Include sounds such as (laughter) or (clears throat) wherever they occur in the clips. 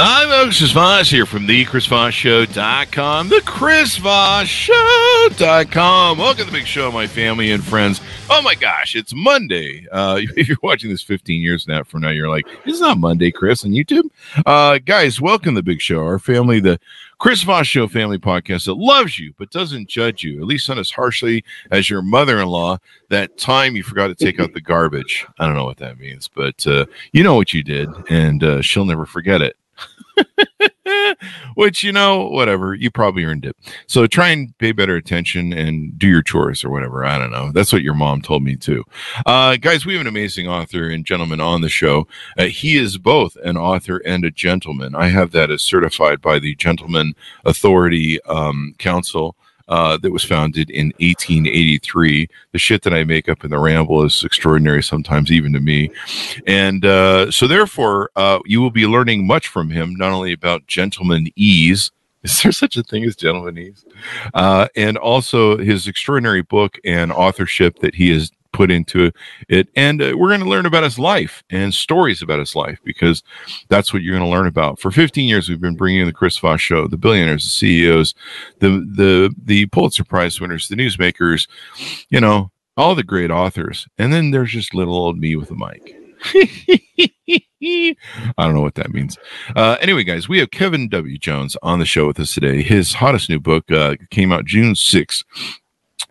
Hi, folks. Chris Voss here from the ChrisVossShow.com, the ChrisVossShow.com. Welcome to the big show, my family and friends. Oh my gosh, it's Monday. Uh, (laughs) if you're watching this 15 years now from now, you're like, it's not Monday, Chris, on YouTube. Uh, guys, welcome to the big show, our family, the Chris Voss Show family podcast that loves you but doesn't judge you, at least not as harshly as your mother-in-law. That time you forgot to take out the garbage. I don't know what that means, but uh, you know what you did, and uh, she'll never forget it. (laughs) Which, you know, whatever, you probably earned it. So try and pay better attention and do your chores or whatever. I don't know. That's what your mom told me too. Uh, guys, we have an amazing author and gentleman on the show. Uh, he is both an author and a gentleman. I have that as certified by the Gentleman Authority um, Council uh, that was founded in 1883. The shit that I make up in the ramble is extraordinary sometimes, even to me. And uh, so, therefore, uh, you will be learning much from him, not only about gentleman ease. (laughs) Is there such a thing as gentlemanese? Uh, and also his extraordinary book and authorship that he has put into it. And uh, we're going to learn about his life and stories about his life because that's what you're going to learn about. For 15 years, we've been bringing the Chris Voss Show, the billionaires, the CEOs, the the the Pulitzer Prize winners, the newsmakers, you know, all the great authors. And then there's just little old me with a mic. (laughs) I don't know what that means. Uh, anyway, guys, we have Kevin W. Jones on the show with us today. His hottest new book uh, came out June 6,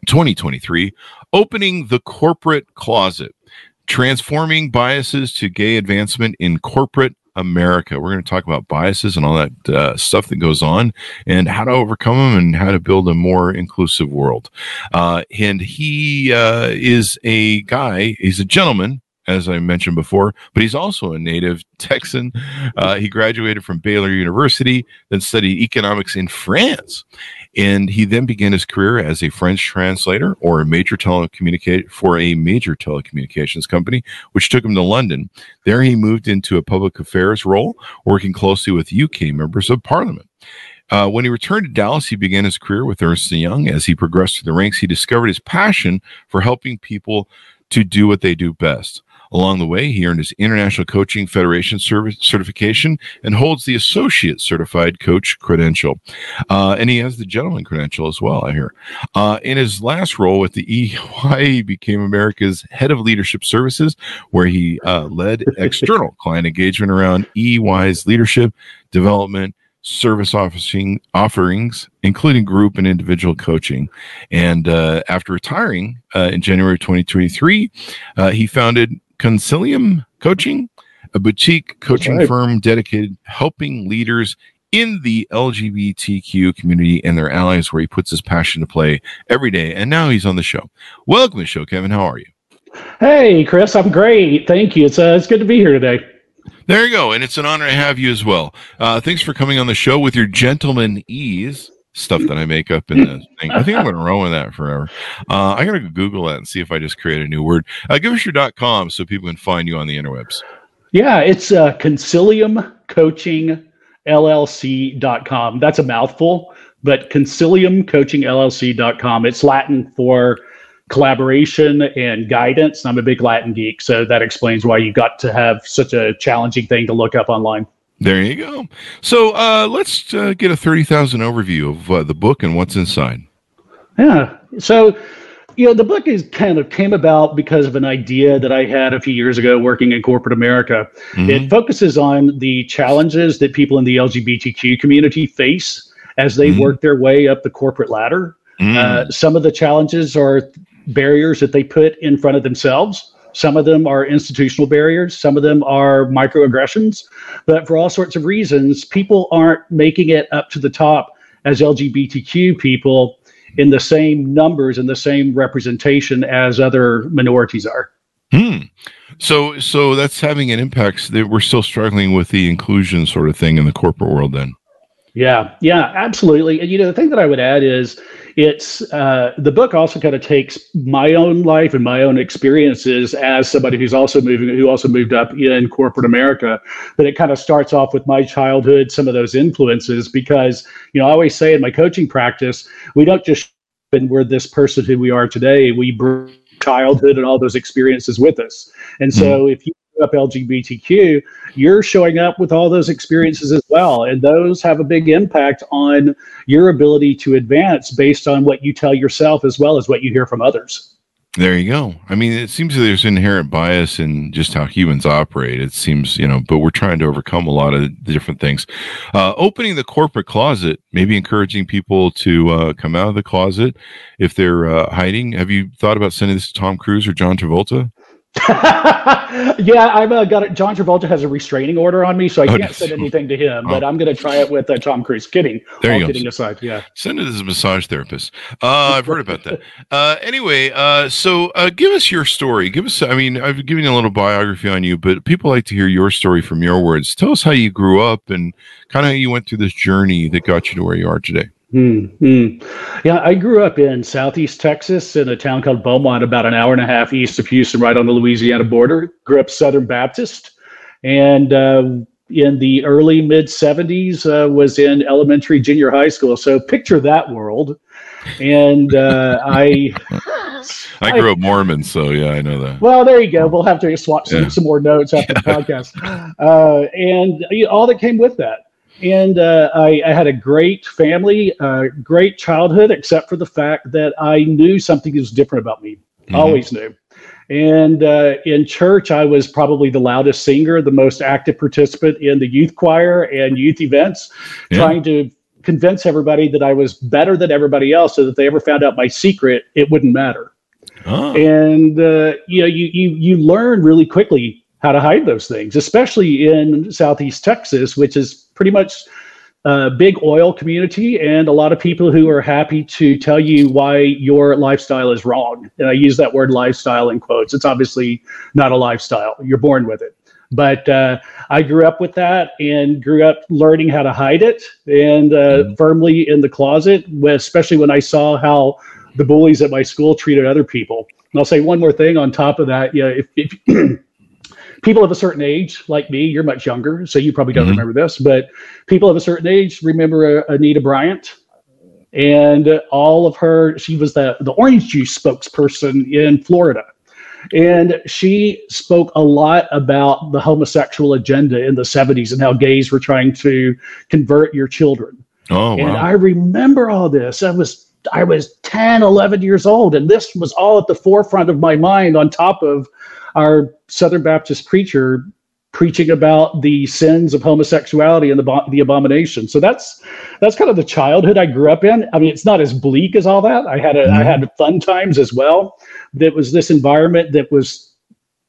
2023 Opening the Corporate Closet Transforming Biases to Gay Advancement in Corporate America. We're going to talk about biases and all that uh, stuff that goes on and how to overcome them and how to build a more inclusive world. Uh, and he uh, is a guy, he's a gentleman as I mentioned before, but he's also a native Texan. Uh, he graduated from Baylor University, then studied economics in France. And he then began his career as a French translator or a major telecommunicate for a major telecommunications company, which took him to London. There he moved into a public affairs role, working closely with UK members of parliament. Uh, when he returned to Dallas, he began his career with Ernst Young. As he progressed through the ranks, he discovered his passion for helping people to do what they do best. Along the way, he earned his International Coaching Federation service certification and holds the Associate Certified Coach credential. Uh, and he has the Gentleman credential as well, I hear. Uh, in his last role with the EY, he became America's Head of Leadership Services, where he uh, led external (laughs) client engagement around EY's leadership, development, service offering, offerings, including group and individual coaching. And uh, after retiring uh, in January 2023, uh, he founded Consilium Coaching, a boutique coaching right. firm dedicated helping leaders in the LGBTQ community and their allies, where he puts his passion to play every day. And now he's on the show. Welcome to the show, Kevin. How are you? Hey, Chris. I'm great. Thank you. It's uh, it's good to be here today. There you go, and it's an honor to have you as well. Uh, thanks for coming on the show with your gentleman ease stuff that I make up in the thing. I think I'm going to run with that forever. Uh, I got to Google that and see if I just create a new word. Uh, give us your dot com so people can find you on the interwebs. Yeah, it's uh, Consilium Coaching LLC.com. That's a mouthful, but Consilium Coaching LLC.com. It's Latin for collaboration and guidance. I'm a big Latin geek, so that explains why you got to have such a challenging thing to look up online. There you go. So uh, let's uh, get a 30,000 overview of uh, the book and what's inside. Yeah. So, you know, the book is kind of came about because of an idea that I had a few years ago working in corporate America. Mm-hmm. It focuses on the challenges that people in the LGBTQ community face as they mm-hmm. work their way up the corporate ladder. Mm-hmm. some of the challenges are barriers that they put in front of themselves some of them are institutional barriers, some of them are microaggressions. But for all sorts of reasons, people aren't making it up to the top as LGBTQ people in the same numbers and the same representation as other minorities are. Hmm. So, so that's having an impact. That we're still struggling with the inclusion sort of thing in the corporate world. Then, yeah, yeah, absolutely. And you know, the thing that I would add is, it's uh, the book also kind of takes my own life and my own experiences as somebody who's also moving, who also moved up in corporate America. But it kind of starts off with my childhood, some of those influences, because you know, I always say in my coaching practice, we don't just and we're this person who we are today. We bring childhood and all those experiences with us. And so mm-hmm. if you up LGBTQ, you're showing up with all those experiences as well. And those have a big impact on your ability to advance based on what you tell yourself as well as what you hear from others. There you go. I mean, it seems that there's inherent bias in just how humans operate. It seems, you know, but we're trying to overcome a lot of different things. Uh, opening the corporate closet, maybe encouraging people to uh, come out of the closet if they're uh, hiding. Have you thought about sending this to Tom Cruise or John Travolta? (laughs) yeah, I've uh, got it. John Travolta has a restraining order on me, so I oh, can't send anything to him. Oh. But I'm going to try it with uh, Tom Cruise. Kidding. There All you kidding go. aside, yeah. Send it as a massage therapist. Uh, I've heard about that. (laughs) Uh, anyway, uh, so uh, give us your story. Give us. I mean, I've given you a little biography on you, but people like to hear your story from your words. Tell us how you grew up and kind of how you went through this journey that got you to where you are today. Mm-hmm. Yeah, I grew up in southeast Texas in a town called Beaumont, about an hour and a half east of Houston, right on the Louisiana border. Grew up Southern Baptist, and uh, in the early mid 70s uh, was in elementary, junior high school. So picture that world. And uh, I. (laughs) I grew up Mormon, so yeah, I know that. Well, there you go. We'll have to swap some, yeah. some more notes after the (laughs) podcast. Uh, and all that came with that and uh, I, I, had a great family, uh, great childhood, except for the fact that I knew something was different about me. Mm-hmm. Always knew. And uh, in church, I was probably the loudest singer, the most active participant in the youth choir and youth events, yeah. trying to convince everybody that I was better than everybody else, so that they ever found out my secret, it wouldn't matter. Oh. And uh, you know, you you you learn really quickly how to hide those things, especially in Southeast Texas, which is pretty much a big oil community and a lot of people who are happy to tell you why your lifestyle is wrong. And I use that word lifestyle in quotes. It's obviously not a lifestyle, you're born with it. But uh, I grew up with that and grew up learning how to hide it and uh, mm-hmm. firmly in the closet, especially when I saw how the bullies at my school treated other people. And I'll say one more thing on top of that. Yeah, if, if (clears throat) people of a certain age, like me, you're much younger, so you probably don't mm-hmm. remember this, but people of a certain age remember uh, Anita Bryant and all of her. She was the the orange juice spokesperson in Florida, and she spoke a lot about the homosexual agenda in the 70s and how gays were trying to convert your children. Oh, wow. And I remember all this. I was I was 10, 11 years old, and this was all at the forefront of my mind on top of our Southern Baptist preacher preaching about the sins of homosexuality and the the abomination. So that's that's kind of the childhood I grew up in. I mean, it's not as bleak as all that. I had a, mm-hmm. I had fun times as well. That was this environment that was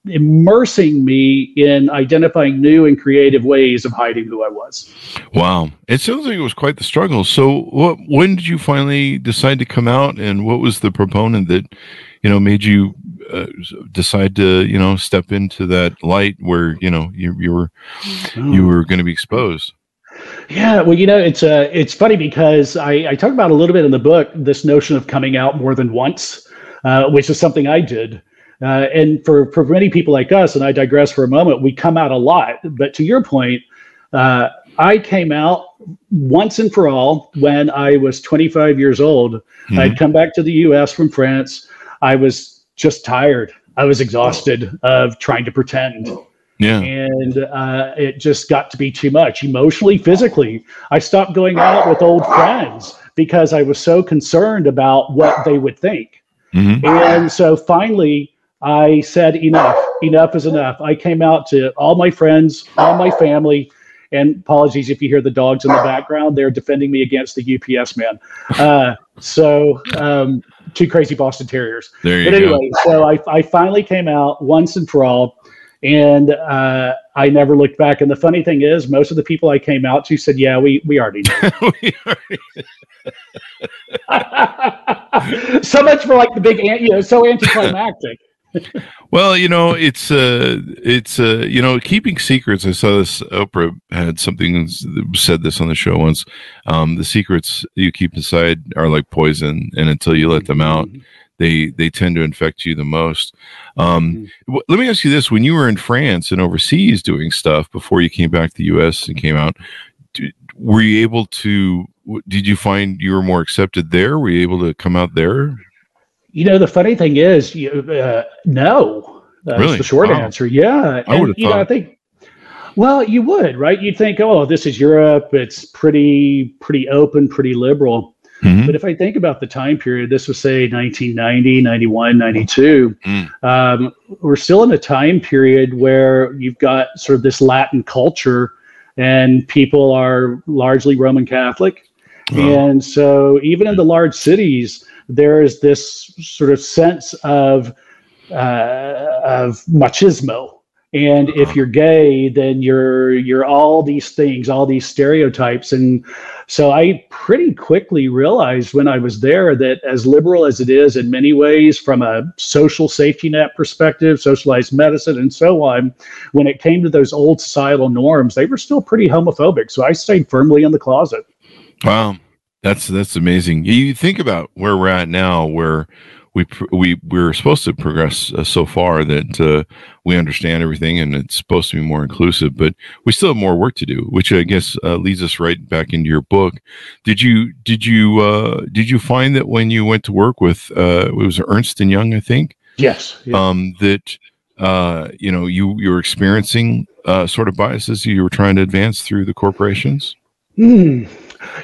immersing me in identifying new and creative ways of hiding who I was. Wow, it sounds like it was quite the struggle. So, what when did you finally decide to come out, and what was the proponent that you know made you uh, decide to you know step into that light where you know you, you were oh. you were going to be exposed yeah well you know it's uh it's funny because i i talk about a little bit in the book this notion of coming out more than once uh, which is something i did uh, and for for many people like us and i digress for a moment we come out a lot but to your point uh, I came out once and for all when I was 25 years old. Mm-hmm. I'd come back to the US from France. I was just tired. I was exhausted of trying to pretend. Yeah. And uh, it just got to be too much emotionally, physically. I stopped going out with old friends because I was so concerned about what they would think. Mm-hmm. And so finally, I said, enough, enough is enough. I came out to all my friends, all my family, and apologies if you hear the dogs in the background; they're defending me against the UPS man. Uh, so, um, two crazy Boston Terriers. There you but anyway, go. so I, I finally came out once and for all, and uh, I never looked back. And the funny thing is, most of the people I came out to said, "Yeah, we we already know." (laughs) we already. (laughs) so much for like the big, you know, so anticlimactic. (laughs) well, you know, it's uh, it's uh, you know, keeping secrets. I saw this. Oprah had something said this on the show once. Um, the secrets you keep inside are like poison, and until you let them out, mm-hmm. they they tend to infect you the most. Um, mm-hmm. w- let me ask you this: When you were in France and overseas doing stuff before you came back to the U.S. and came out, did, were you able to? Did you find you were more accepted there? Were you able to come out there? You know, the funny thing is, you, uh, no. That's really? the short wow. answer. Yeah. I would have you thought. Know, I think, well, you would, right? You'd think, oh, this is Europe. It's pretty, pretty open, pretty liberal. Mm-hmm. But if I think about the time period, this was say 1990, 91, 92, mm. um, we're still in a time period where you've got sort of this Latin culture and people are largely Roman Catholic. Oh. And so even in the large cities, there is this sort of sense of uh, of machismo. And if you're gay, then you're you're all these things, all these stereotypes. And so I pretty quickly realized when I was there that as liberal as it is in many ways from a social safety net perspective, socialized medicine and so on, when it came to those old societal norms, they were still pretty homophobic. So I stayed firmly in the closet. Wow. That's that's amazing. You think about where we're at now, where we we we're supposed to progress uh, so far that uh, we understand everything and it's supposed to be more inclusive, but we still have more work to do. Which I guess uh, leads us right back into your book. Did you did you uh, did you find that when you went to work with uh, it was Ernst and Young, I think? Yes. Yeah. Um, that uh, you know you you were experiencing sort of biases you were trying to advance through the corporations. Hmm.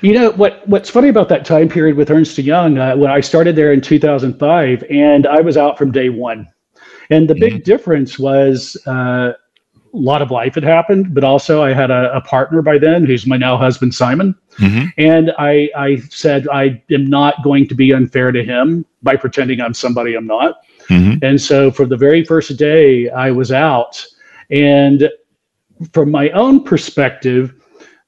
You know what? What's funny about that time period with Ernst Young? Uh, when I started there in 2005, and I was out from day one, and the big mm-hmm. difference was uh, a lot of life had happened, but also I had a, a partner by then, who's my now husband Simon, mm-hmm. and I I said I am not going to be unfair to him by pretending I'm somebody I'm not, mm-hmm. and so for the very first day I was out, and from my own perspective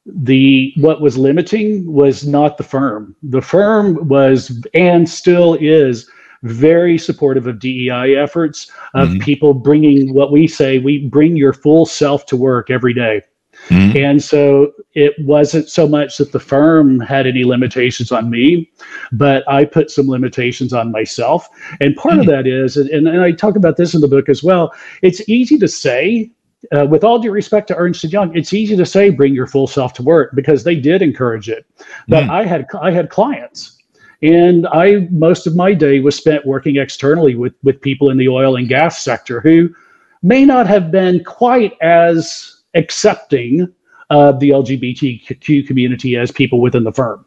the what was limiting was not the firm. The firm was and still is very supportive of DEI efforts of mm-hmm. people bringing what we say we bring your full self to work every day. Mm-hmm. And so it wasn't so much that the firm had any limitations on me, but I put some limitations on myself. And part mm-hmm. of that is, and, and I talk about this in the book as well, it's easy to say uh, with all due respect to Ernst and Young, it's easy to say bring your full self to work because they did encourage it. But mm. I had I had clients, and I most of my day was spent working externally with with people in the oil and gas sector who may not have been quite as accepting of the LGBTQ community as people within the firm.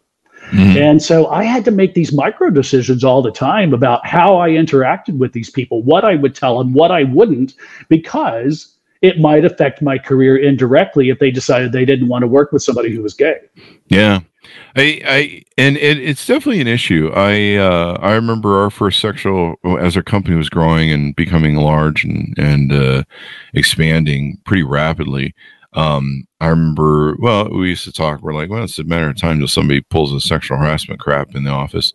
Mm. And so I had to make these micro decisions all the time about how I interacted with these people, what I would tell them, what I wouldn't, because it might affect my career indirectly if they decided they didn't want to work with somebody who was gay. Yeah. I, I, and it, it's definitely an issue. I, uh, I remember our first sexual, as our company was growing and becoming large and, and, uh, expanding pretty rapidly. Um, I remember, well, we used to talk, we're like, well, it's a matter of time till somebody pulls a sexual harassment crap in the office.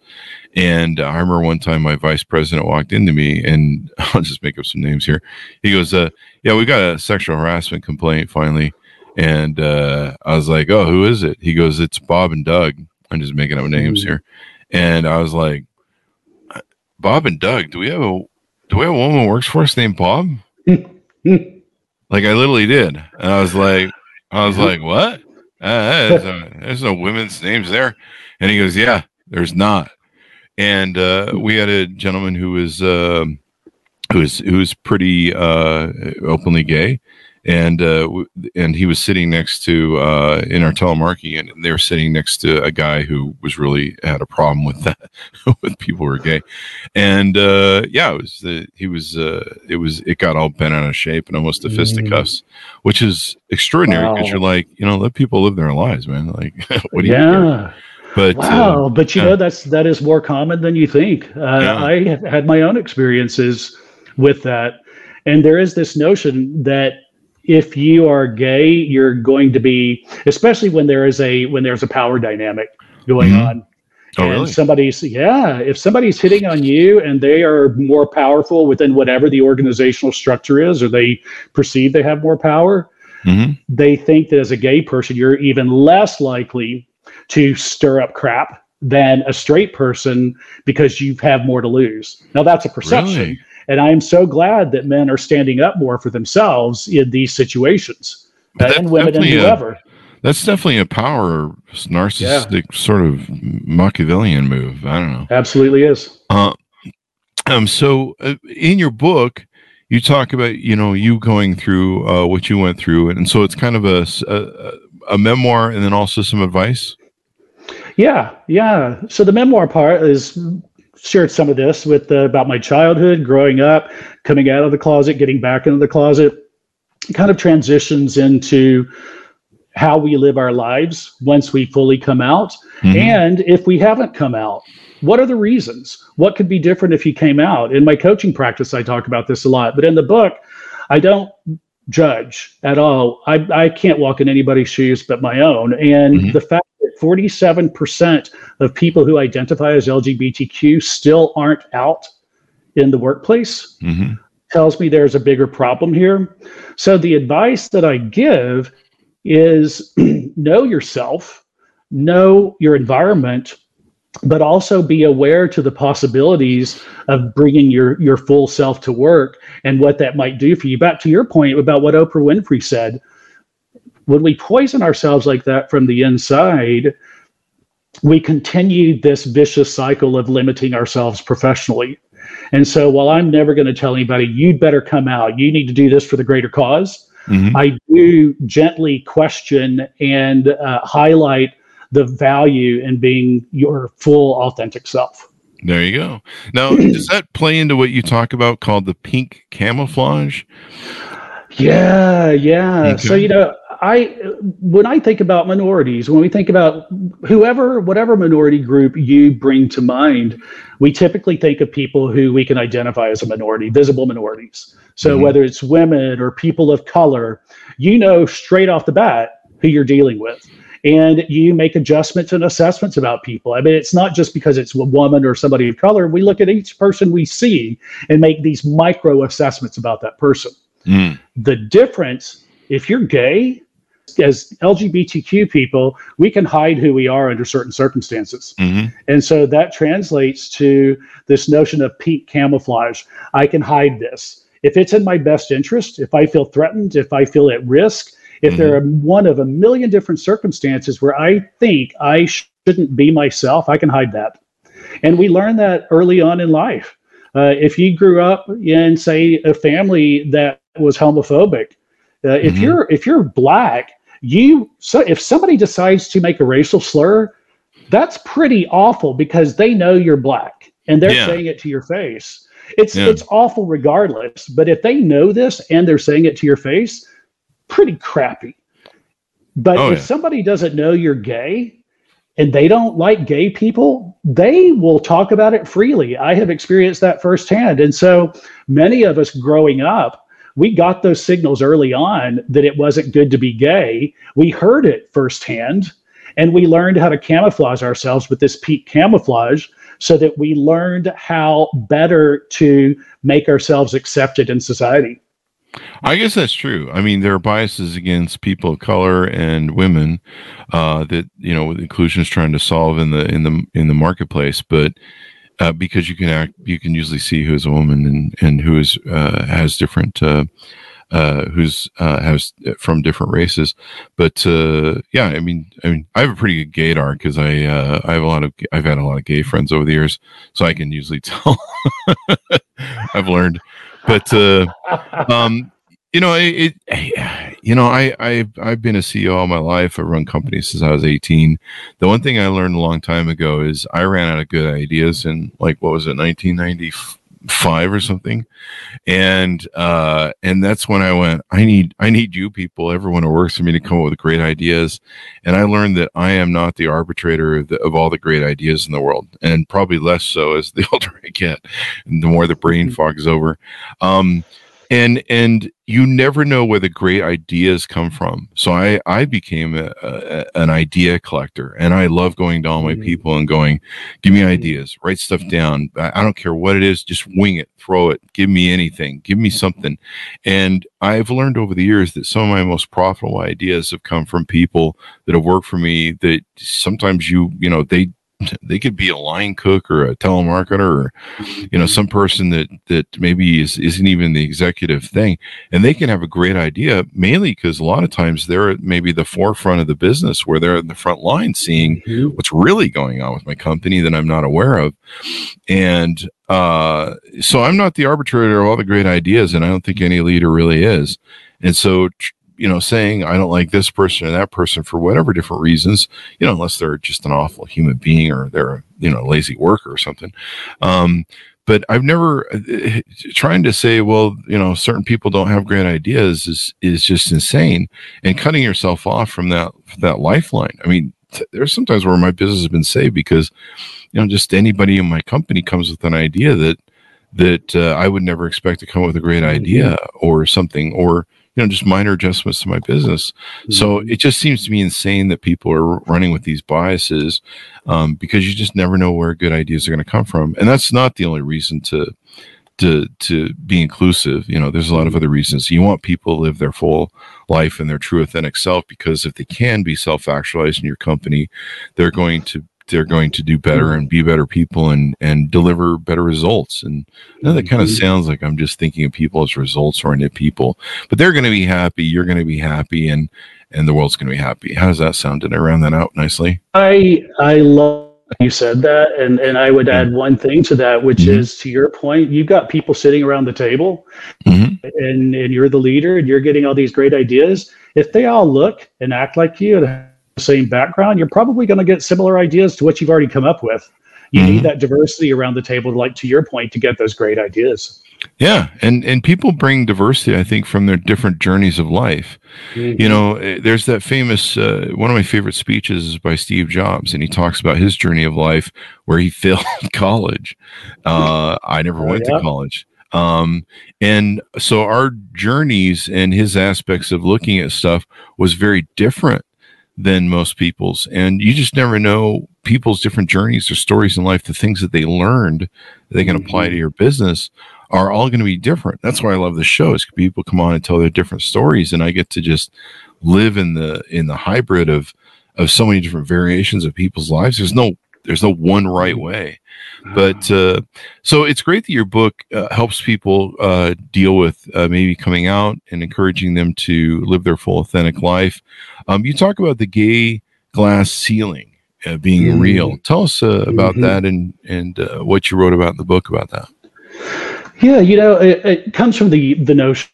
And I remember one time my vice president walked into me and (laughs) I'll just make up some names here. He goes, uh, yeah, we got a sexual harassment complaint finally. And, uh, I was like, oh, who is it? He goes, it's Bob and Doug. I'm just making up names here. And I was like, Bob and Doug, do we have a, do we have a woman who works for us named Bob? (laughs) like I literally did. And I was like, I was like, (laughs) what? Uh, there's, no, there's no women's names there. And he goes, yeah, there's not and uh, we had a gentleman who was uh, who was who was pretty uh, openly gay, and uh, and he was sitting next to uh, in our telemarketing, and they were sitting next to a guy who was really had a problem with that (laughs) with people who were gay, and uh, yeah, it was the, he was it was it got all bent out of shape and almost a fisticuffs, mm. which is extraordinary because wow. you're like you know let people live their lives, man. (laughs) Like what do you? Yeah. But wow, uh, but you know that's that is more common than you think. Uh, yeah. I have had my own experiences with that, and there is this notion that if you are gay, you're going to be, especially when there is a when there's a power dynamic going mm-hmm. on, Oh, and really? somebody's yeah, if somebody's hitting on you and they are more powerful within whatever the organizational structure is, or they perceive they have more power, hmm they think that as a gay person, you're even less likely to stir up crap than a straight person because you have more to lose. Now, that's a perception. Really? And I'm so glad that men are standing up more for themselves in these situations, uh, and women and definitely a- whoever. That's definitely a power narcissistic sort of Machiavellian move. I don't know. Absolutely is. Uh, um, so uh, in your book, you talk about you know you going through uh, what you went through, and so it's kind of a a memoir, and then also some advice. Yeah, yeah. So the memoir part is shared some of this with uh, about my childhood, growing up, coming out of the closet, getting back into the closet. It kind of transitions into how we live our lives once we fully come out, Mhm. and if we haven't come out. What are the reasons? What could be different if you came out? In my coaching practice, I talk about this a lot, but in the book, I don't judge at all. I, I can't walk in anybody's shoes but my own. And Mhm. the fact 47% of people who identify as LGBTQ still aren't out in the workplace Mhm. tells me there's a bigger problem here. So the advice that I give is (clears throat) know yourself, know your environment, but also be aware to the possibilities of bringing your your full self to work and what that might do for you. Back to your point about what Oprah Winfrey said, when we poison ourselves like that from the inside, we continue this vicious cycle of limiting ourselves professionally. And so while I'm never going to tell anybody, you'd better come out, you need to do this for the greater cause, Mhm. I do gently question and uh, highlight the value in being your full authentic self. There you go. Now, does that play into what you talk about called the pink camouflage? Yeah, yeah. So you know, I when I think about minorities, when we think about whoever, whatever minority group you bring to mind, we typically think of people who we can identify as a minority, visible minorities. So Mhm. whether it's women or people of color, you know straight off the bat who you're dealing with. And you make adjustments and assessments about people. I mean, it's not just because it's a woman or somebody of color. We look at each person we see and make these micro assessments about that person. Mm. The difference, if you're gay, as LGBTQ people, we can hide who we are under certain circumstances. Mhm. And so that translates to this notion of pink camouflage. I can hide this. If it's in my best interest, if I feel threatened, if I feel at risk, if there are one of a million different circumstances where I think I shouldn't be myself, I can hide that. And we learn that early on in life. Uh, if you grew up in, say, a family that was homophobic, uh, if Mhm. you're if you're black, you so if somebody decides to make a racial slur, that's pretty awful because they know you're black and they're Yeah. saying it to your face. It's Yeah. it's awful regardless. But if they know this and they're saying it to your face, pretty crappy. But Oh, if yeah. somebody doesn't know you're gay and they don't like gay people, they will talk about it freely. I have experienced that firsthand. And so many of us growing up, we got those signals early on that it wasn't good to be gay. We heard it firsthand and we learned how to camouflage ourselves with this pink camouflage so that we learned how better to make ourselves accepted in society. I guess that's true. I mean, there are biases against people of color and women uh, that you know inclusion is trying to solve in the in the in the marketplace, but uh, because you can act, you can usually see who is a woman and and who is uh, has different. Uh, uh, who's uh, has from different races, but uh, yeah, I mean, I mean, I have a pretty good gaydar because I uh, I have a lot of I've had a lot of gay friends over the years, so I can usually (laughs) tell. I've learned, but uh, um, you know, it, it, (sighs) you know, I, I, I've been a CEO all my life. I've run companies since I was 18. The one thing I learned a long time ago is I ran out of good ideas in like, what was it, 1995 or something. And, uh, and that's when I went, I need, I need you people, everyone who works for me to come up with great ideas. And I learned that I am not the arbitrator of, the, of all the great ideas in the world and probably less so as the (laughs) older I get and the more the brain fog is over. Um, and and you never know where the great ideas come from. So i i became a, a, an idea collector and i love going to all my mm-hmm. people and going give me mm-hmm. ideas. Write stuff down. I, don't care what it is. Just wing it. Throw it. Give me anything. Give me something. And i've learned over the years that some of my most profitable ideas have come from people that have worked for me that sometimes you you know they (laughs) they could be a line cook or a telemarketer or you know some person that that maybe is, isn't even the executive thing. And they can have a great idea mainly because a lot of times they're at maybe the forefront of the business where they're in the front line seeing mm-hmm. what's really going on with my company that i'm not aware of. And uh, so i'm not the arbitrator of all the great ideas and i don't think any leader really is. And so you know, saying I don't like this person or that person for whatever different reasons, you know, unless they're just an awful human being or they're, you know, lazy worker or something. Um, but I've never uh, trying to say, well, you know, certain people don't have great ideas is is just insane, and cutting yourself off from that that lifeline. I mean, th- there's sometimes where my business has been saved because, you know, just anybody in my company comes with an idea that that uh, I would never expect to come up with a great mm-hmm. idea or something, or you know just minor adjustments to my business. Mm-hmm. so it just seems to me insane that people are running with these biases um, because you just never know where good ideas are going to come from. And that's not the only reason to to to be inclusive. You know there's a lot of other reasons. You want people to live their full life and their true authentic self because if they can be self-actualized in your company they're going to they're going to do better and be better people and and deliver better results. And that kind of mm-hmm. sounds like i'm just thinking of people as results oriented people but they're going to be happy you're going to be happy and and the world's going to be happy. How does that sound? Did i round that out nicely? I i love you said that and and i would add one thing to that which mm-hmm. is to your point you've got people sitting around the table mm-hmm. and and you're the leader and you're getting all these great ideas. If they all look and act like you same background, you're probably going to get similar ideas to what you've already come up with. You mm-hmm. need that diversity around the table, like to your point, to get those great ideas. Yeah, and and people bring diversity, I think, from their different journeys of life. Mm-hmm. You know, eh, there's that famous uh, one of my favorite speeches is by Steve Jobs, and he talks about his journey of life where he (laughs) failed college. Uh, I never oh, went yeah. to college. Um, and so our journeys and his aspects of looking at stuff was very different than most people's. And you just never know people's different journeys, their stories in life, the things that they learned that they can apply to mm-hmm. your business are all going to be different. That's why I love the show is people come on and tell their different stories and I get to just live in the in the hybrid of of so many different variations of people's lives. There's no there's no one right way. But uh, so it's great that your book uh, helps people uh, deal with uh, maybe coming out and encouraging them to live their full authentic life. Um, you talk about the gay glass ceiling uh, being mm-hmm. real. Tell us uh, about mm-hmm. that and and what you wrote about in the book about that. Yeah, you know, it, it comes from the the notion,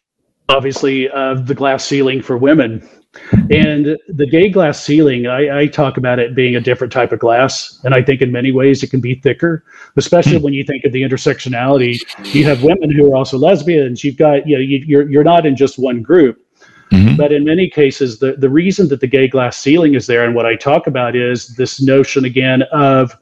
obviously, of the glass ceiling for women and the gay glass ceiling, I, I, talk about it being a different type of glass. And I think in many ways it can be thicker, especially when you think of the intersectionality. You have women who are also lesbians. You've got, you know, you, you're, you're not in just one group. Mm-hmm. But in many cases, the, the reason that the gay glass ceiling is there and what I talk about is this notion again of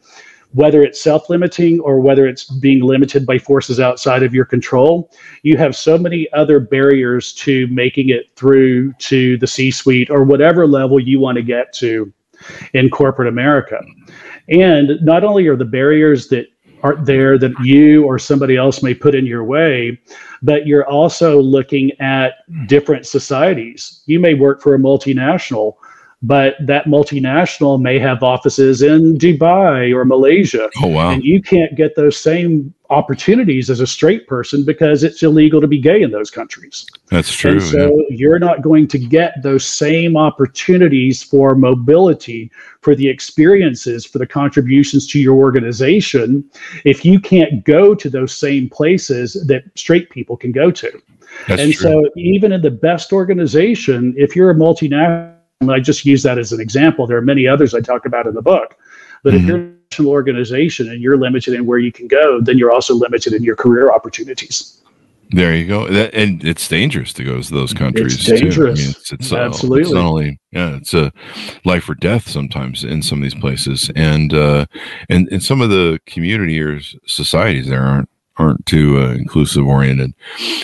whether it's self limiting or whether it's being limited by forces outside of your control, you have so many other barriers to making it through to the C suite or whatever level you want to get to in corporate America. And not only are the barriers that aren't there that you or somebody else may put in your way, but you're also looking at different societies. You may work for a multinational but that multinational may have offices in Dubai or Malaysia. Oh, wow. And you can't get those same opportunities as a straight person because it's illegal to be gay in those countries. That's true. And so yeah. you're not going to get those same opportunities for mobility, for the experiences, for the contributions to your organization if you can't go to those same places that straight people can go to. That's and true. so even in the best organization, if you're a multinational I just use that as an example. There are many others I talk about in the book. But mm-hmm. if you're a national organization and you're limited in where you can go, then you're also limited in your career opportunities. There you go. That, and it's dangerous to go to those countries. It's dangerous. I mean, it's, it's, Absolutely. Uh, it's not only, yeah, it's a life or death sometimes in some of these places. And, uh, and, and some of the community or societies there aren't, aren't too uh, inclusive oriented.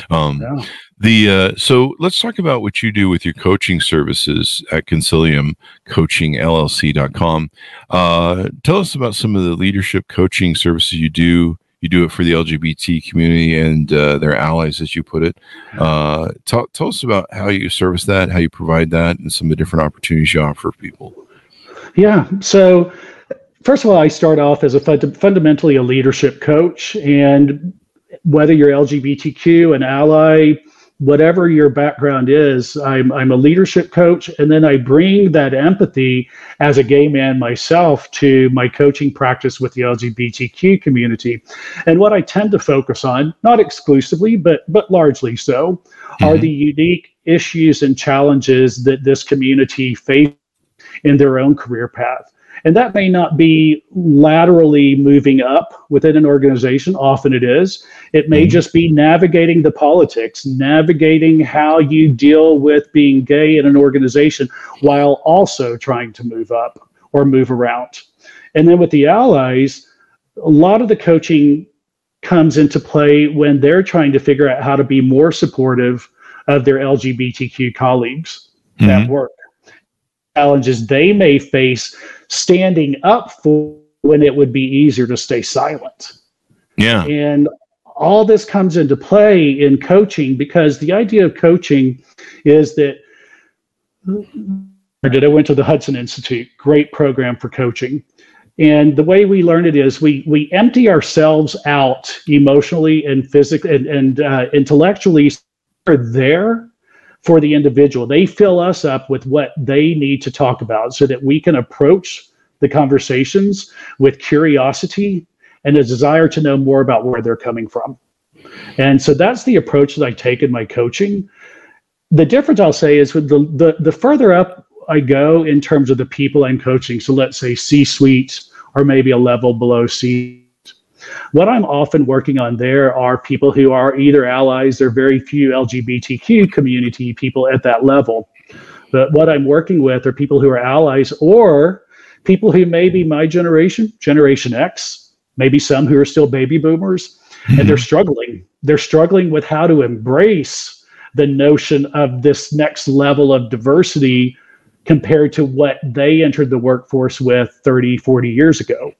Um, yeah. The uh, so let's talk about what you do with your coaching services at Consilium Coaching LLC.com. Uh, tell us about some of the leadership coaching services you do. You do it for the LGBT community and uh, their allies, as you put it. Uh, tell, tell us about how you service that, how you provide that, and some of the different opportunities you offer people. Yeah. So, first of all, I start off as a fund- fundamentally a leadership coach, and whether you're LGBTQ, an ally, whatever your background is, I'm, I'm a leadership coach. And then I bring that empathy as a gay man myself to my coaching practice with the LGBTQ community. And what I tend to focus on, not exclusively, but, but largely so, mm-hmm. are the unique issues and challenges that this community faces in their own career path. And that may not be laterally moving up within an organization. Often it is. It may mm-hmm. just be navigating the politics, navigating how you deal with being gay in an organization while also trying to move up or move around. And then with the allies, a lot of the coaching comes into play when they're trying to figure out how to be more supportive of their LGBTQ colleagues mm-hmm. at work challenges they may face standing up for when it would be easier to stay silent. Yeah. And all this comes into play in coaching because the idea of coaching is that I went to the Hudson Institute, great program for coaching. And the way we learn it is we we empty ourselves out emotionally and physically and, and uh, intellectually. We're there for the individual. They fill us up with what they need to talk about so that we can approach the conversations with curiosity and a desire to know more about where they're coming from. And so that's the approach that I take in my coaching. The difference I'll say is with the, the, the further up I go in terms of the people I'm coaching, so let's say C suite or maybe a level below C what I'm often working on there are people who are either allies, there are very few LGBTQ community people at that level. But what I'm working with are people who are allies or people who may be my generation, Generation X, maybe some who are still baby boomers, mm-hmm. and they're struggling. They're struggling with how to embrace the notion of this next level of diversity compared to what they entered the workforce with 30, 40 years ago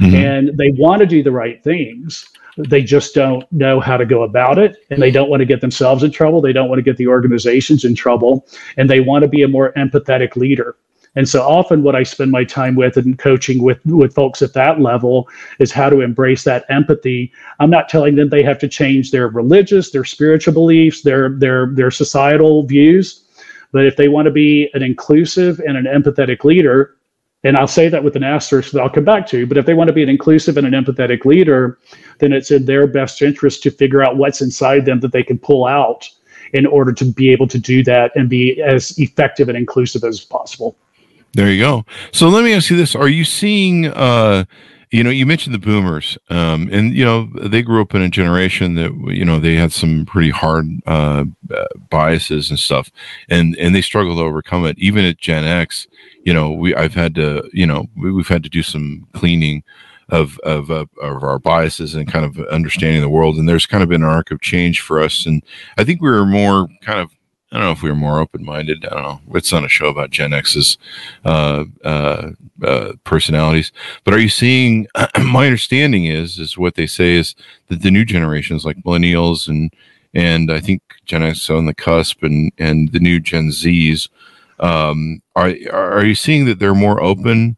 mm-hmm. and they want to do the right things. They just don't know how to go about it, and they don't want to get themselves in trouble. They don't want to get the organizations in trouble, and they want to be a more empathetic leader. And so often what I spend my time with and coaching with with folks at that level is how to embrace that empathy. I'm not telling them they have to change their religious, their spiritual beliefs, their their their societal views, but if they want to be an inclusive and an empathetic leader, and I'll say that with an asterisk that I'll come back to. But if they want to be an inclusive and an empathetic leader, then it's in their best interest to figure out what's inside them that they can pull out in order to be able to do that and be as effective and inclusive as possible. There you go. So let me ask you this: Are you seeing? Uh, you know, you mentioned the boomers, um, and you know they grew up in a generation that you know they had some pretty hard uh, biases and stuff, and and they struggled to overcome it. Even at Gen X, you know, we I've had to, you know, we, have had to do some cleaning of of uh, of our biases and kind of understanding the world. And there's kind of been an arc of change for us. And I think we were more kind of I don't know if we were more open minded. I don't know. It's on a show about Gen X's uh, uh, uh, personalities. But are you seeing? (clears throat) my understanding is is what they say is that the new generations, like millennials and and I think Gen X on the cusp, and and the new Gen Zs um, are are you seeing that they're more open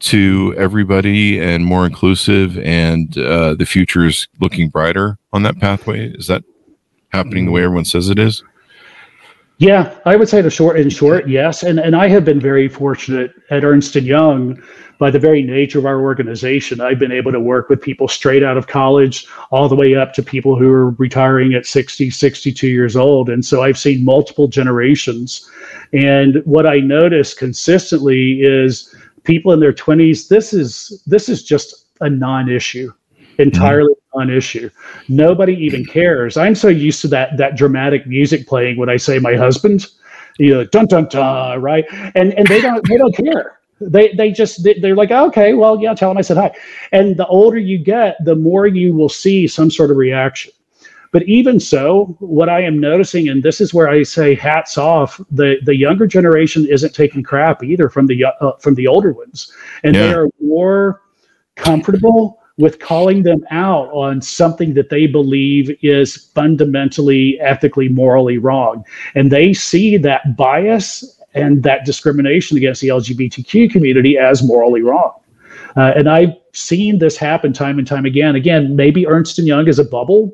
to everybody and more inclusive, and uh, the future is looking brighter on that pathway? Is that happening the way everyone says it is? Yeah, I would say the short in short, yes. And and I have been very fortunate at Ernst and Young by the very nature of our organization. I've been able to work with people straight out of college all the way up to people who are retiring at 60, 62 years old. And so I've seen multiple generations. And what I notice consistently is people in their 20s, this is this is just a non-issue mm-hmm. entirely non-issue. Nobody even cares. I'm so used to that that dramatic music playing when I say my husband, you know, dun dun dun, right? And and they don't they don't care. They they just they're like, okay, well, yeah, tell them I said hi. And the older you get, the more you will see some sort of reaction. But even so, what I am noticing, and this is where I say hats off, the, the younger generation isn't taking crap either from the uh, from the older ones, and yeah. they are more comfortable with calling them out on something that they believe is fundamentally ethically morally wrong. And they see that bias and that discrimination against the lgbtq community as morally wrong. Uh, and i've seen this happen time and time again. Again maybe ernst and young is a bubble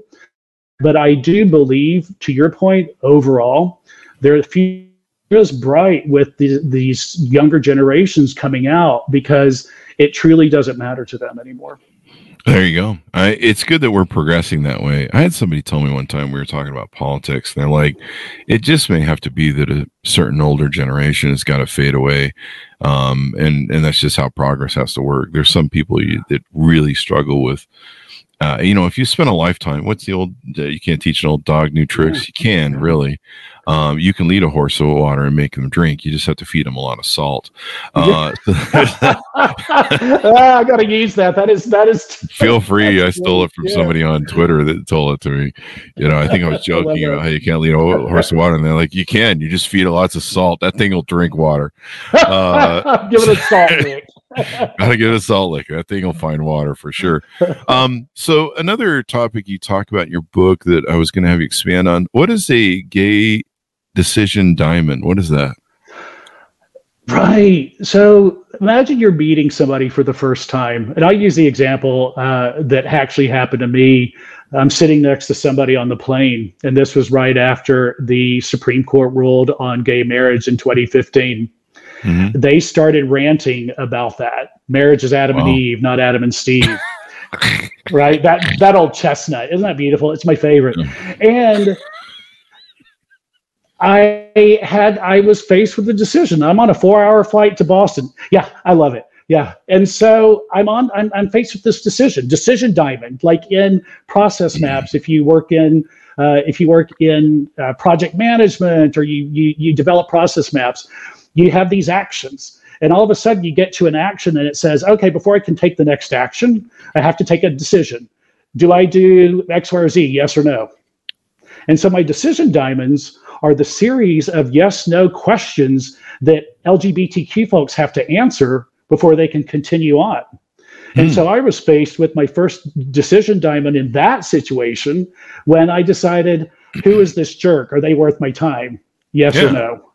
but i do believe to your point overall there are a few as bright with the, these younger generations coming out because it truly doesn't matter to them anymore there you go. I, it's good that we're progressing that way. I had somebody tell me one time we were talking about politics. and they're like, it just may have to be that a certain older generation has got to fade away, um, and and that's just how progress has to work. There's some people you, that really struggle with. Uh, you know, if you spend a lifetime, what's the old? Uh, you can't teach an old dog new tricks. You can really, um, you can lead a horse to water and make them drink. You just have to feed them a lot of salt. Uh, (laughs) ah, I got to use that. That is that is. (laughs) Feel free. I stole it from yeah. somebody on Twitter that told it to me. You know, I think I was (laughs) joking I about how you can't lead a horse to water, and they're like, "You can. You just feed it lots of salt. That thing will drink water." Uh, Give it a salt. (laughs) Gotta get a salt lick. That thing will find water for sure. Um, so another topic you talk about in your book that I was going to have you expand on. What is a gay decision diamond. What is that? Right. So imagine you're meeting somebody for the first time. And I'll use the example uh, that actually happened to me. I'm sitting next to somebody on the plane, and this was right after the Supreme Court ruled on gay marriage in 2015. Mm-hmm. They started ranting about that. Marriage is Adam wow. and Eve, not Adam and Steve. (laughs) right? That that old chestnut. Isn't that beautiful? It's my favorite. And I had I was faced with a decision. I'm on a four hour flight to Boston. Yeah, I love it. Yeah. And so I'm on I'm, I'm faced with this decision, decision diamond, like in process mm-hmm. maps, if you work in uh, if you work in uh, project management or you, you you develop process maps, you have these actions. And all of a sudden you get to an action and it says, okay, before I can take the next action, I have to take a decision. Do I do X, Y, or Z? Yes or no? And so my decision diamonds are the series of yes no questions that LGBTQ folks have to answer before they can continue on. And so hmm. I was faced with my first decision diamond in that situation when I decided, who is this jerk? Are they worth my time? Yes yeah. or no?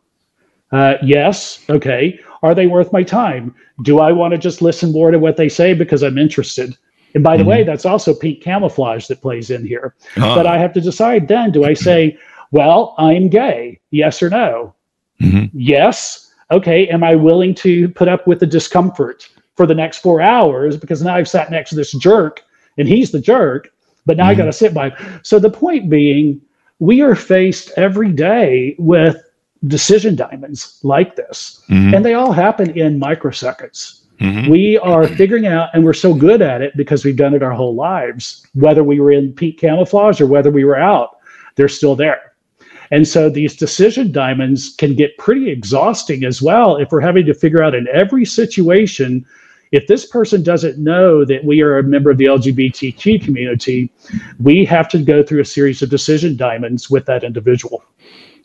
Uh, yes. Okay. Are they worth my time? Do I want to just listen more to what they say because I'm interested? And by the mm-hmm. way, that's also pink camouflage that plays in here. Uh-huh. But I have to decide then do I say, well, I'm gay. Yes or no? Mm-hmm. Yes. Okay. Am I willing to put up with the discomfort for the next four hours? Because now I've sat next to this jerk and he's the jerk, but now mm-hmm. I got to sit by. So the point being, we are faced every day with decision diamonds like this, mm-hmm. and they all happen in microseconds. Mm-hmm. We are figuring out, and we're so good at it because we've done it our whole lives, whether we were in pink camouflage or whether we were out, they're still there. And so these decision diamonds can get pretty exhausting as well if we're having to figure out in every situation if this person doesn't know that we are a member of the LGBTQ community, we have to go through a series of decision diamonds with that individual.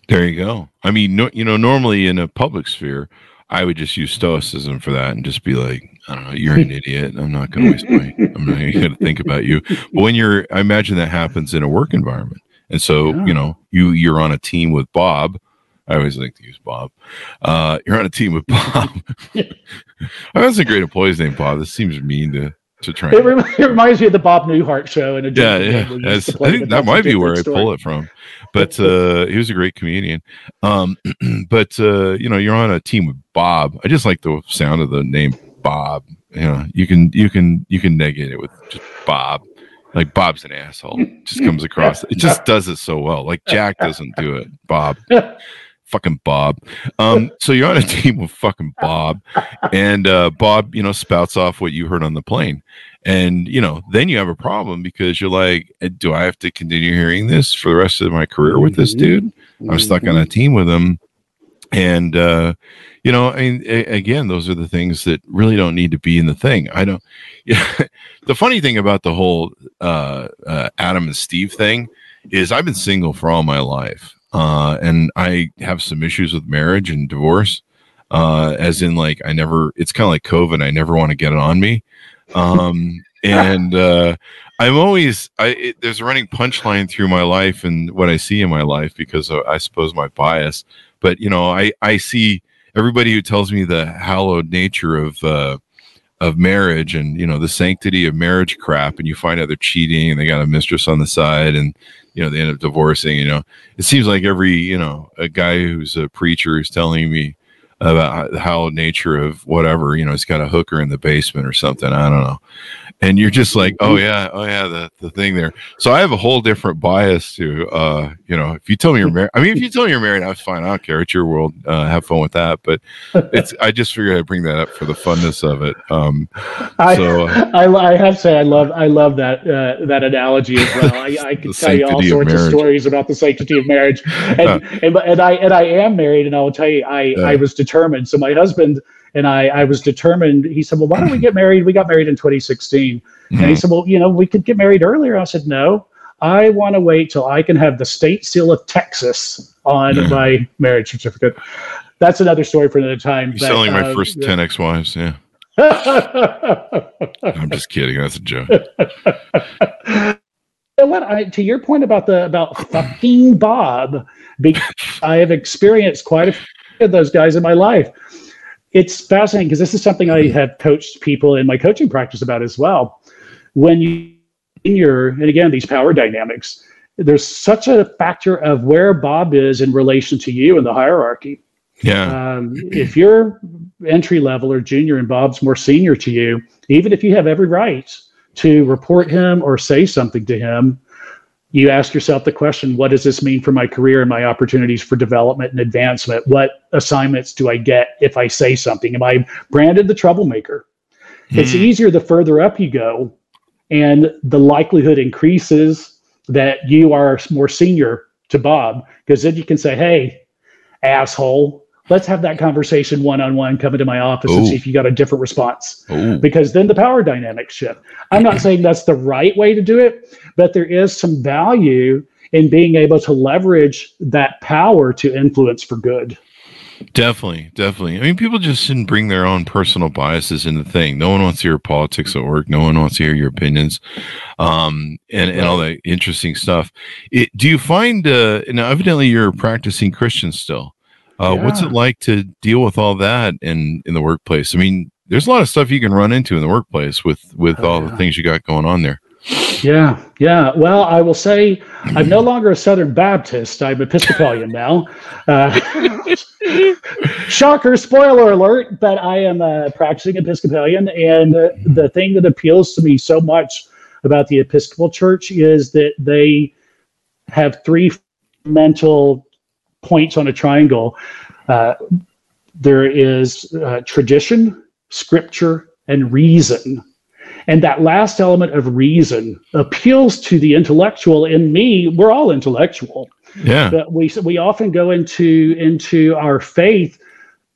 There you go. I mean, no, you know, normally in a public sphere, I would just use stoicism for that and just be like, I don't know, you're an idiot. I'm not going to waste my, I'm not going to think about you. But when you're, I imagine that happens in a work environment. And so, yeah. you know, you you're on a team with Bob. I always like to use Bob. Uh, you're on a team with Bob. (laughs) (laughs) I was a great employee's name, Bob. This seems mean to to try. It, rem- it reminds me of the Bob Newhart show. And yeah, yeah. I think that might be where. I pull it from. But uh, he was a great comedian. Um, (clears throat) but uh, you know, you're on a team with Bob. I just like the sound of the name Bob. You know, you can you can you can negate it with just Bob like Bob's an asshole. Just comes across. It just does it so well. Like Jack doesn't do it. Bob. (laughs) fucking Bob. Um, (laughs) so you're on a team with fucking Bob, and uh, Bob, you know, spouts off what you heard on the plane, and you know, then you have a problem because you're like, eh, do I have to continue hearing this for the rest of my career with this dude? I'm stuck on a team with him, and uh, you know, I mean, a- again, those are the things that really don't need to be in the thing. I don't. Yeah, (laughs) the funny thing about the whole uh, uh, Adam and Steve thing is I've been single for all my life, uh, and I have some issues with marriage and divorce. Uh, as in, like I never. It's kind of like COVID. I never want to get it on me. Um, (laughs) and uh, I'm always I it, there's a running punchline through my life and what I see in my life because of, I suppose my bias. But you know, I I see everybody who tells me the hallowed nature of uh, of marriage and you know the sanctity of marriage crap, and you find out they're cheating and they got a mistress on the side and you know they end up divorcing. You know, it seems like every you know a guy who's a preacher is telling me about how nature of whatever you know he's got a hooker in the basement or something i don't know. And you're just like oh yeah oh yeah the, the thing there. So i have a whole different bias to uh you know if you tell me you're married i mean if you tell me you're married that's fine. I don't care. It's your world. Uh, have fun with that. But it's i just figured i'd bring that up for the funness of it. Um (laughs) so uh, I, I, have to say i love i love that uh, that analogy as well. I, I (laughs) could tell you all sorts of, of, stories about the sanctity of marriage. (laughs) And, and, and i and i am married and i will tell you i i was determined so my husband and I, I was determined. He said, Well, why don't we get married? We got married in 2016. Mm-hmm. And he mm-hmm. said, Well, you know, we could get married earlier. I said, No, I want to wait till I can have the state seal of Texas on yeah. my marriage certificate. That's another story for another time. You're but, selling my uh, first 10 ex wives. Yeah. (laughs) I'm just kidding. That's a joke. what I, to your point about the about fucking Bob, (laughs) I have experienced quite a few of those guys in my life it's fascinating because this is something I have coached people in my coaching practice about as well. When you in your and again these power dynamics, there's such a factor of where Bob is in relation to you in the hierarchy. Yeah. Um, if you're entry level or junior and Bob's more senior to you, even if you have every right to report him or say something to him, you ask yourself the question what does this mean for my career and my opportunities for development and advancement what assignments do i get if i say something am i branded the troublemaker mm. it's hmm. easier the further up you go and the likelihood increases that you are more senior to bob because then you can say hey asshole let's have that conversation one on one. Come into my office Ooh. and see if you got a different response. Ooh. Because then the power dynamics shift. I'm not saying that's the right way to do it, but there is some value in being able to leverage that power to influence for good. Definitely, definitely. I mean, people just shouldn't bring their own personal biases in the thing. No one wants to hear politics at work. No one wants to hear your opinions, um, and and all that interesting stuff. It, do you find uh, now? Evidently, you're a practicing Christian still. Uh, yeah. What's it like to deal with all that in in the workplace? I mean, there's a lot of stuff you can run into in the workplace with with oh, all yeah. the things you got going on there. Yeah, yeah. Well, I will say I'm no longer a Southern Baptist. I'm Episcopalian now. Uh, (laughs) shocker, spoiler alert, but I am a practicing Episcopalian. And uh, the thing that appeals to me so much about the Episcopal Church is that they have three mental points on a triangle. Uh, there is uh, tradition, scripture, and reason. And that last element of reason appeals to the intellectual. In me, we're all intellectual. Yeah. But we we often go into into our faith,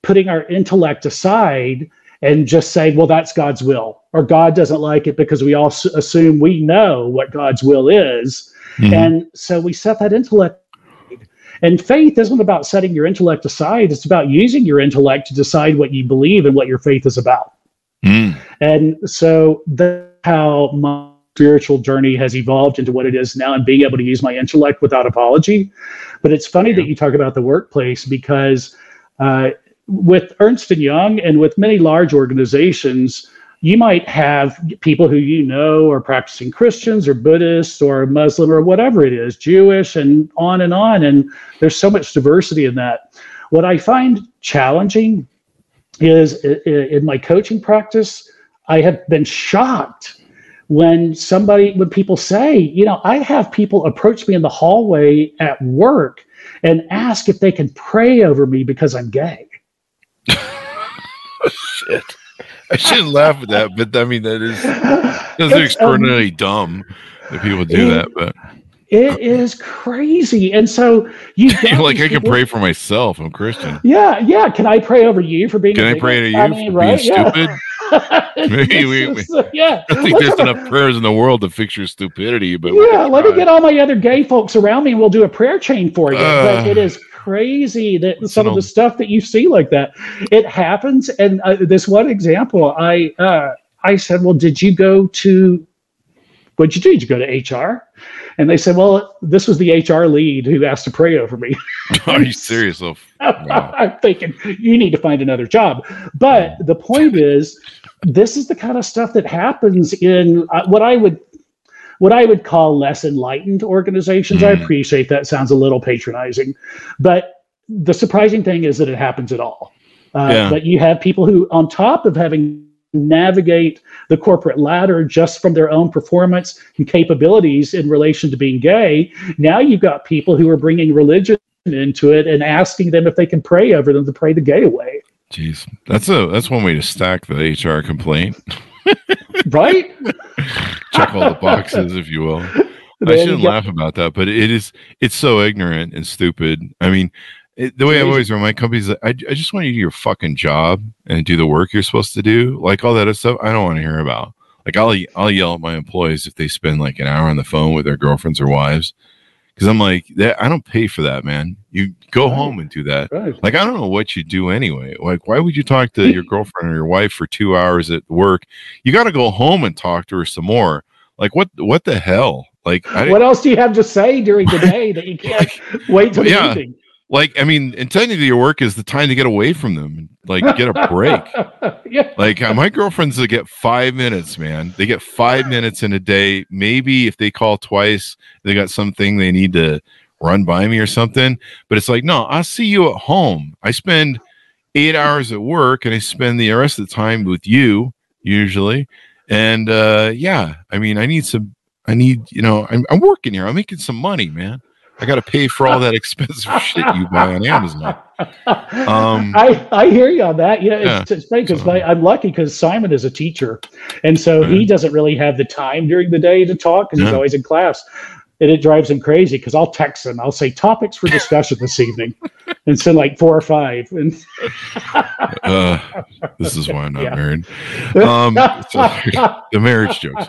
putting our intellect aside and just say, well, that's God's will, or God doesn't like it because we all assume we know what God's will is. Mm-hmm. And so we set that intellect and faith isn't about setting your intellect aside, it's about using your intellect to decide what you believe and what your faith is about. Mm. And so that's how my spiritual journey has evolved into what it is now and being able to use my intellect without apology. But it's funny yeah. that you talk about the workplace because uh, with Ernst and Young and with many large organizations, you might have people who you know are practicing Christians or Buddhists or Muslim or whatever it is, Jewish and on and on. And there's so much diversity in that. What I find challenging is in my coaching practice, I have been shocked when somebody, when people say, you know, I have people approach me in the hallway at work and ask if they can pray over me because I'm gay. (laughs) Shit. I shouldn't laugh at that, but I mean that is that's um, extraordinarily um, dumb that people do it, that. But it is crazy, and so you (laughs) like I can pray for myself. I'm Christian. Yeah, yeah. Can I pray over you for being? Can I pray to you I mean, for right? being yeah. stupid? (laughs) Maybe we, we, yeah. I think there's enough prayers in the world to fix your stupidity, but yeah, let me get all my other gay folks around me and we'll do a prayer chain for you. Uh, but it is crazy that some of the stuff that you see like that, it happens. And uh, this one example, I uh, I said, well, did you go to, what'd you do? Did you go to HR? And they said, well, this was the HR lead who asked to pray over me. (laughs) Are you serious? Oh, wow. (laughs) I'm thinking you need to find another job. But the point is, this is the kind of stuff that happens in uh, what I would what I would call less enlightened organizations. I Mm. appreciate that sounds a little patronizing, but the surprising thing is that it happens at all. Uh, Yeah. But you have people who, on top of having navigate the corporate ladder just from their own performance and capabilities in relation to being gay, now you've got people who are bringing religion into it and asking them if they can pray over them to pray the gay away. Jeez, that's a that's one way to stack the HR complaint. (laughs) Right? (laughs) Check all the boxes, if you will. I shouldn't laugh about that, but it is it's so ignorant and stupid. I mean, it, the way I always run my companies, I, I just want you to do your fucking job and do the work you're supposed to do. Like all that other stuff, I don't want to hear about. Like I'll I'll yell at my employees if they spend like an hour on the phone with their girlfriends or wives, because I'm like, that I don't pay for that, man. You go Right. home and do that. Right. Like I don't know what you do anyway. Like why would you talk to your (laughs) girlfriend or your wife for two hours at work? You got to go home and talk to her some more. Like what? What the hell? Like I What else do you have to say during the (laughs) day that you can't wait till the Yeah. evening? Like I mean, and technically your work is the time to get away from them, and like get a break. (laughs) yeah. like uh, my girlfriends they get five minutes, man. They get five minutes in a day. Maybe if they call twice, they got something they need to run by me or something. But it's like, no, I'll see you at home. I spend eight hours at work, and I spend the rest of the time with you usually. And uh, yeah, I mean, I need some. I need, you know, I'm, I'm working here. I'm making some money, man. I got to pay for all that expensive (laughs) shit you buy on Amazon. Um, I, I hear you on that. Yeah, Yeah. it's, it's funny because So- I'm lucky because Simon is a teacher, and so he doesn't really have the time during the day to talk because he's always in class, and it drives him crazy because I'll text him. I'll say topics for discussion this evening, (laughs) and send like four or five, and (laughs) uh, this is why I'm not Yeah. married. (laughs) Um, the marriage jokes,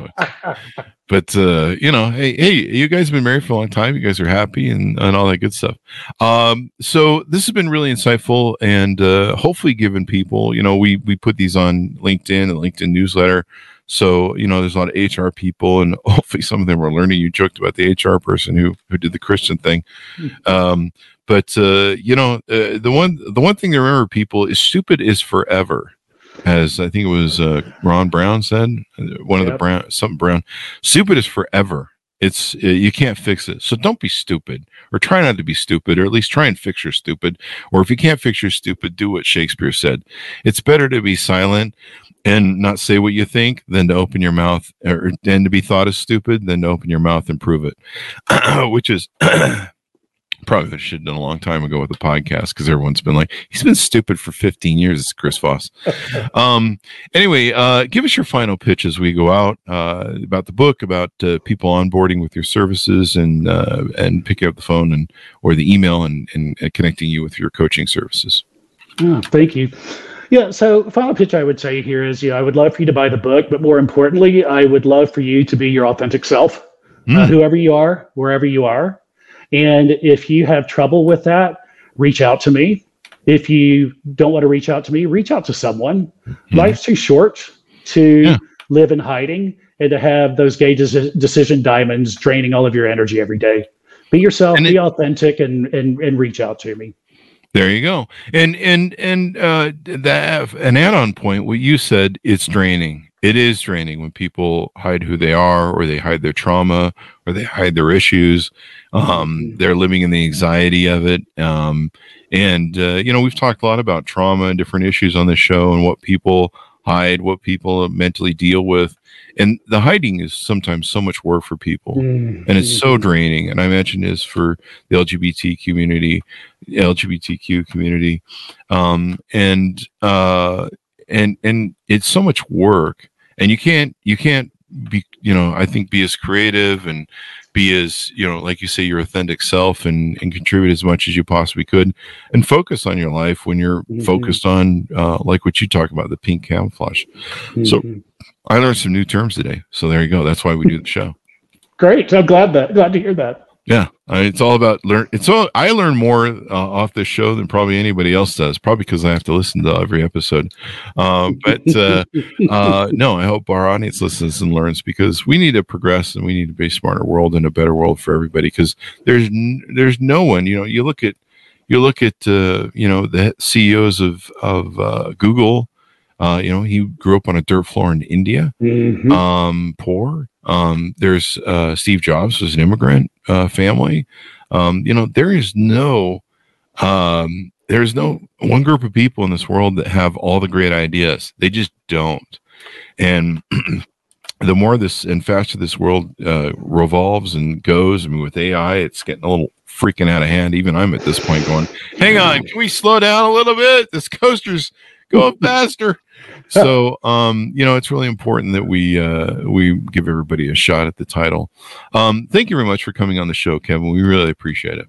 but uh, you know, hey, hey, you guys have been married for a long time. You guys are happy and, and all that good stuff. Um, so this has been really insightful and uh, hopefully given people, you know, we we put these on LinkedIn and LinkedIn newsletter. So you know, there's a lot of HR people, and (laughs) hopefully some of them are learning. You joked about the HR person who who did the Christian thing. Um, but uh, you know, uh, the one the one thing to remember, people, is stupid is forever. As I think it was uh, Ron Brown said, uh, one of the Brown something Brown, stupid is forever. It's uh, you can't fix it. So don't be stupid, or try not to be stupid, or at least try and fix your stupid. Or if you can't fix your stupid, do what Shakespeare said. It's better to be silent and not say what you think than to open your mouth, or and to be thought as stupid than to open your mouth and prove it. (clears throat) Which is (clears throat) probably should have done a long time ago with the podcast because everyone's been like, he's been stupid for 15 years. It's Chris Voss. (laughs) um, anyway, uh, give us your final pitch as we go out uh, about the book, about uh, people onboarding with your services, and uh, and picking up the phone and or the email and, and, connecting you with your coaching services. Oh, thank you. Yeah, so final pitch I would say here is, yeah, I would love for you to buy the book, but more importantly, I would love for you to be your authentic self, Mm. whoever you are, wherever you are. And if you have trouble with that, reach out to me. If you don't want to reach out to me, reach out to someone. Life's too short to Yeah. live in hiding and to have those gay deci- decision diamonds draining all of your energy every day. Be yourself, And be it- authentic, and, and and reach out to me. There you go. And and and uh that an add-on point, what you said, it's draining. It is draining when people hide who they are or they hide their trauma or they hide their issues. Um they're living in the anxiety of it. Um and uh, you know, we've talked a lot about trauma and different issues on the show and what people hide, what people mentally deal with. And the hiding is sometimes so much work for people and it's so draining and i imagine is for the lgbt community lgbtq community um and uh and and it's so much work and you can't you can't be you know i think be as creative and be as you know like you say your authentic self and and contribute as much as you possibly could and focus on your life when you're mm-hmm. focused on uh, like what you talk about the pink camouflage. Mm-hmm. so i learned some new terms today. So there you go. That's why we do the show. Great. I'm glad that glad to hear that yeah, I mean, it's all about learn. It's all I learn more uh, off this show than probably anybody else does. Probably because I have to listen to every episode. Um, but uh, (laughs) uh, no, I hope our audience listens and learns because we need to progress and we need to be a smarter world and a better world for everybody. Because there's n- there's no one. You know, you look at you look at uh, you know the CEOs of of uh, Google. Uh, you know, he grew up on a dirt floor in India, mm-hmm. um, poor. Um, there's uh, Steve Jobs was an immigrant uh, family. Um, you know, there is no um, there's no one group of people in this world that have all the great ideas. They just don't. And (clears throat) the more this and faster this world uh, revolves and goes, I mean, with AI, it's getting a little freaking out of hand. Even I'm at this point going, hang on, can we slow down a little bit? This coaster's going faster. So um, you know it's really important that we uh, we give everybody a shot at the title. Um, thank you very much for coming on the show kevin. We really appreciate it.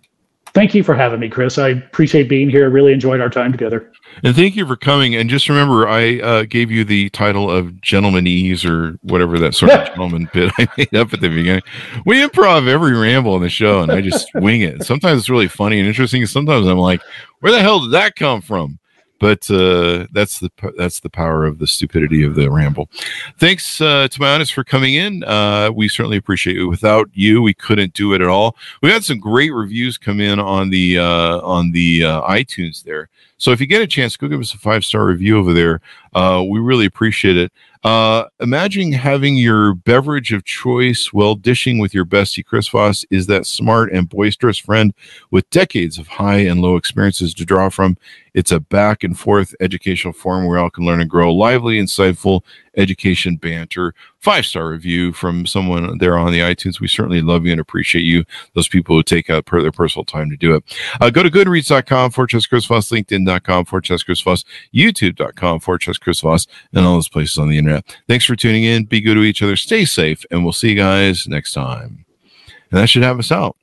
Thank you for having me chris. I appreciate being here. I really enjoyed our time together. And thank you for coming. And just remember i uh, gave you the title of gentlemanese or whatever that sort of gentleman bit i made up at the beginning. We improv every ramble on the show and i just wing it. Sometimes it's really funny and interesting sometimes i'm like where the hell did that come from but uh, that's the that's the power of the stupidity of the ramble. Thanks uh, to my honest for coming in. Uh, we certainly appreciate it. Without you, we couldn't do it at all. We had some great reviews come in on the uh, on the uh, iTunes there. So if you get a chance, go give us a five star review over there. Uh, we really appreciate it. Uh, imagine having your beverage of choice while dishing with your bestie. Chris Voss is that smart and boisterous friend with decades of high and low experiences to draw from. It's a back and forth educational forum where all can learn and grow. Lively, insightful education banter. Five star review from someone there on the iTunes. We certainly love you and appreciate you. Those people who take out per their personal time to do it. Uh, go to goodreads.com, Fortress Chris Voss, LinkedIn.com, Fortress Chris Voss, YouTube.com, Fortress Chris Voss, and all those places on the internet. Thanks for tuning in. Be good to each other. Stay safe, and we'll see you guys next time. And that should have us out.